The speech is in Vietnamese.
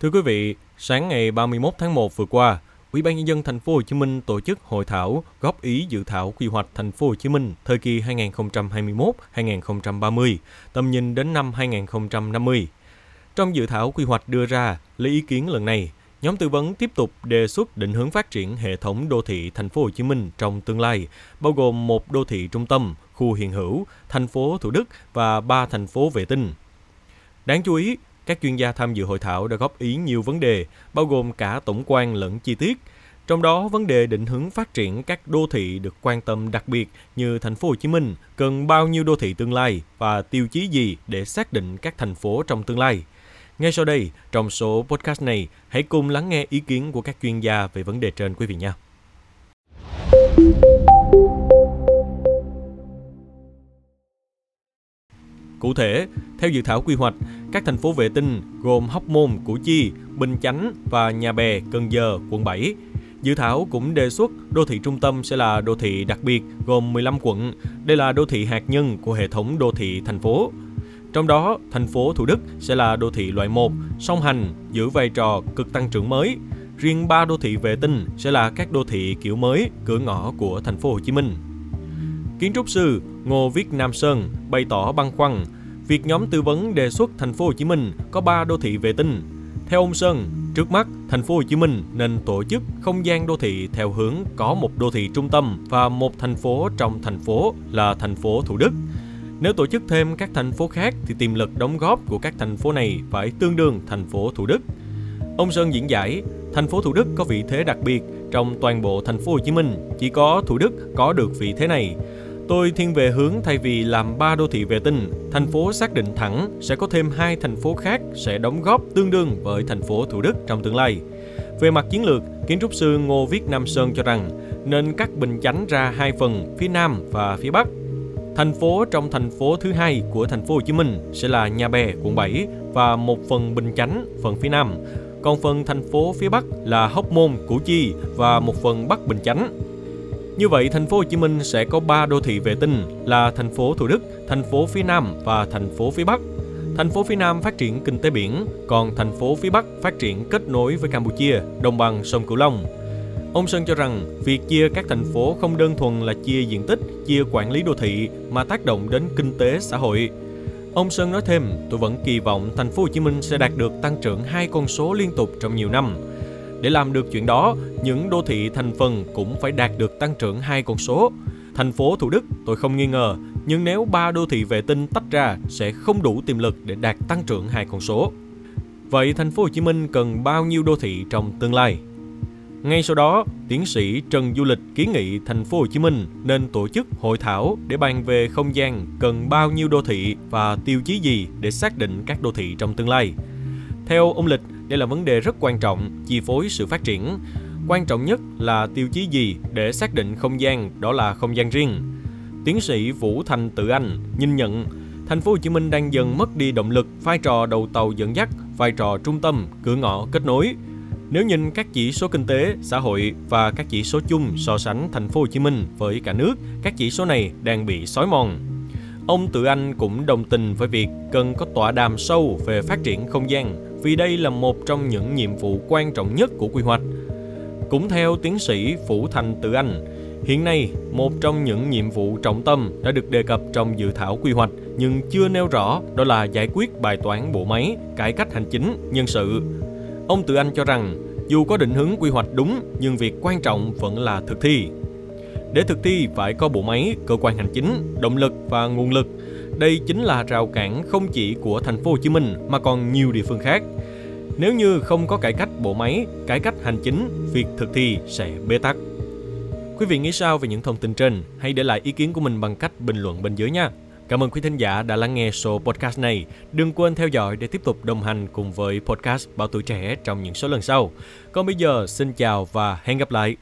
Thưa quý vị, sáng ngày 31 tháng 1 vừa qua, Ủy ban nhân dân thành phố Hồ Chí Minh tổ chức hội thảo góp ý dự thảo quy hoạch thành phố Hồ Chí Minh thời kỳ 2021-2030, tầm nhìn đến năm 2050. Trong dự thảo quy hoạch đưa ra, lấy ý kiến lần này, nhóm tư vấn tiếp tục đề xuất định hướng phát triển hệ thống đô thị thành phố Hồ Chí Minh trong tương lai, bao gồm một đô thị trung tâm, khu hiện hữu, thành phố Thủ Đức và ba thành phố vệ tinh. Đáng chú ý, các chuyên gia tham dự hội thảo đã góp ý nhiều vấn đề, bao gồm cả tổng quan lẫn chi tiết. Trong đó, vấn đề định hướng phát triển các đô thị được quan tâm đặc biệt như thành phố Hồ Chí Minh cần bao nhiêu đô thị tương lai và tiêu chí gì để xác định các thành phố trong tương lai. Ngay sau đây, trong số podcast này, hãy cùng lắng nghe ý kiến của các chuyên gia về vấn đề trên quý vị nha. Cụ thể, theo dự thảo quy hoạch, các thành phố vệ tinh gồm Hóc Môn, Củ Chi, Bình Chánh và Nhà Bè, Cần Giờ, quận 7. Dự thảo cũng đề xuất đô thị trung tâm sẽ là đô thị đặc biệt gồm 15 quận. Đây là đô thị hạt nhân của hệ thống đô thị thành phố. Trong đó, thành phố Thủ Đức sẽ là đô thị loại 1, song hành, giữ vai trò cực tăng trưởng mới. Riêng ba đô thị vệ tinh sẽ là các đô thị kiểu mới, cửa ngõ của thành phố Hồ Chí Minh. Kiến trúc sư Ngô Viết Nam Sơn bày tỏ băn khoăn việc nhóm tư vấn đề xuất thành phố Hồ Chí Minh có 3 đô thị vệ tinh. Theo ông Sơn, trước mắt thành phố Hồ Chí Minh nên tổ chức không gian đô thị theo hướng có một đô thị trung tâm và một thành phố trong thành phố là thành phố Thủ Đức. Nếu tổ chức thêm các thành phố khác thì tiềm lực đóng góp của các thành phố này phải tương đương thành phố Thủ Đức. Ông Sơn diễn giải, thành phố Thủ Đức có vị thế đặc biệt trong toàn bộ thành phố Hồ Chí Minh, chỉ có Thủ Đức có được vị thế này. Tôi thiên về hướng thay vì làm ba đô thị vệ tinh, thành phố xác định thẳng sẽ có thêm hai thành phố khác sẽ đóng góp tương đương với thành phố Thủ Đức trong tương lai. Về mặt chiến lược, kiến trúc sư Ngô Viết Nam Sơn cho rằng nên cắt Bình Chánh ra hai phần, phía Nam và phía Bắc. Thành phố trong thành phố thứ hai của thành phố Hồ Chí Minh sẽ là Nhà Bè, quận 7 và một phần Bình Chánh, phần phía Nam. Còn phần thành phố phía Bắc là Hóc Môn, Củ Chi và một phần Bắc Bình Chánh. Như vậy, thành phố Hồ Chí Minh sẽ có 3 đô thị vệ tinh là thành phố Thủ Đức, thành phố phía Nam và thành phố phía Bắc. Thành phố phía Nam phát triển kinh tế biển, còn thành phố phía Bắc phát triển kết nối với Campuchia, đồng bằng sông Cửu Long. Ông Sơn cho rằng việc chia các thành phố không đơn thuần là chia diện tích, chia quản lý đô thị mà tác động đến kinh tế xã hội. Ông Sơn nói thêm, tôi vẫn kỳ vọng thành phố Hồ Chí Minh sẽ đạt được tăng trưởng hai con số liên tục trong nhiều năm. Để làm được chuyện đó, những đô thị thành phần cũng phải đạt được tăng trưởng hai con số. Thành phố Thủ Đức tôi không nghi ngờ, nhưng nếu ba đô thị vệ tinh tách ra sẽ không đủ tiềm lực để đạt tăng trưởng hai con số. Vậy thành phố Hồ Chí Minh cần bao nhiêu đô thị trong tương lai? Ngay sau đó, tiến sĩ Trần Du Lịch kiến nghị thành phố Hồ Chí Minh nên tổ chức hội thảo để bàn về không gian cần bao nhiêu đô thị và tiêu chí gì để xác định các đô thị trong tương lai. Theo ông Lịch, đây là vấn đề rất quan trọng, chi phối sự phát triển. Quan trọng nhất là tiêu chí gì để xác định không gian đó là không gian riêng. Tiến sĩ Vũ Thành Tự Anh nhìn nhận thành phố Hồ Chí Minh đang dần mất đi động lực, vai trò đầu tàu dẫn dắt, vai trò trung tâm, cửa ngõ kết nối. Nếu nhìn các chỉ số kinh tế, xã hội và các chỉ số chung so sánh thành phố Hồ Chí Minh với cả nước, các chỉ số này đang bị xói mòn. Ông Tự Anh cũng đồng tình với việc cần có tọa đàm sâu về phát triển không gian vì đây là một trong những nhiệm vụ quan trọng nhất của quy hoạch. Cũng theo tiến sĩ Phủ Thành Tự Anh, hiện nay một trong những nhiệm vụ trọng tâm đã được đề cập trong dự thảo quy hoạch nhưng chưa nêu rõ đó là giải quyết bài toán bộ máy, cải cách hành chính, nhân sự. Ông Tự Anh cho rằng dù có định hướng quy hoạch đúng nhưng việc quan trọng vẫn là thực thi. Để thực thi phải có bộ máy, cơ quan hành chính, động lực và nguồn lực đây chính là rào cản không chỉ của thành phố Hồ Chí Minh mà còn nhiều địa phương khác. Nếu như không có cải cách bộ máy, cải cách hành chính, việc thực thi sẽ bế tắc. Quý vị nghĩ sao về những thông tin trên? Hãy để lại ý kiến của mình bằng cách bình luận bên dưới nha. Cảm ơn quý thính giả đã lắng nghe số podcast này. Đừng quên theo dõi để tiếp tục đồng hành cùng với podcast Bảo Tuổi Trẻ trong những số lần sau. Còn bây giờ, xin chào và hẹn gặp lại.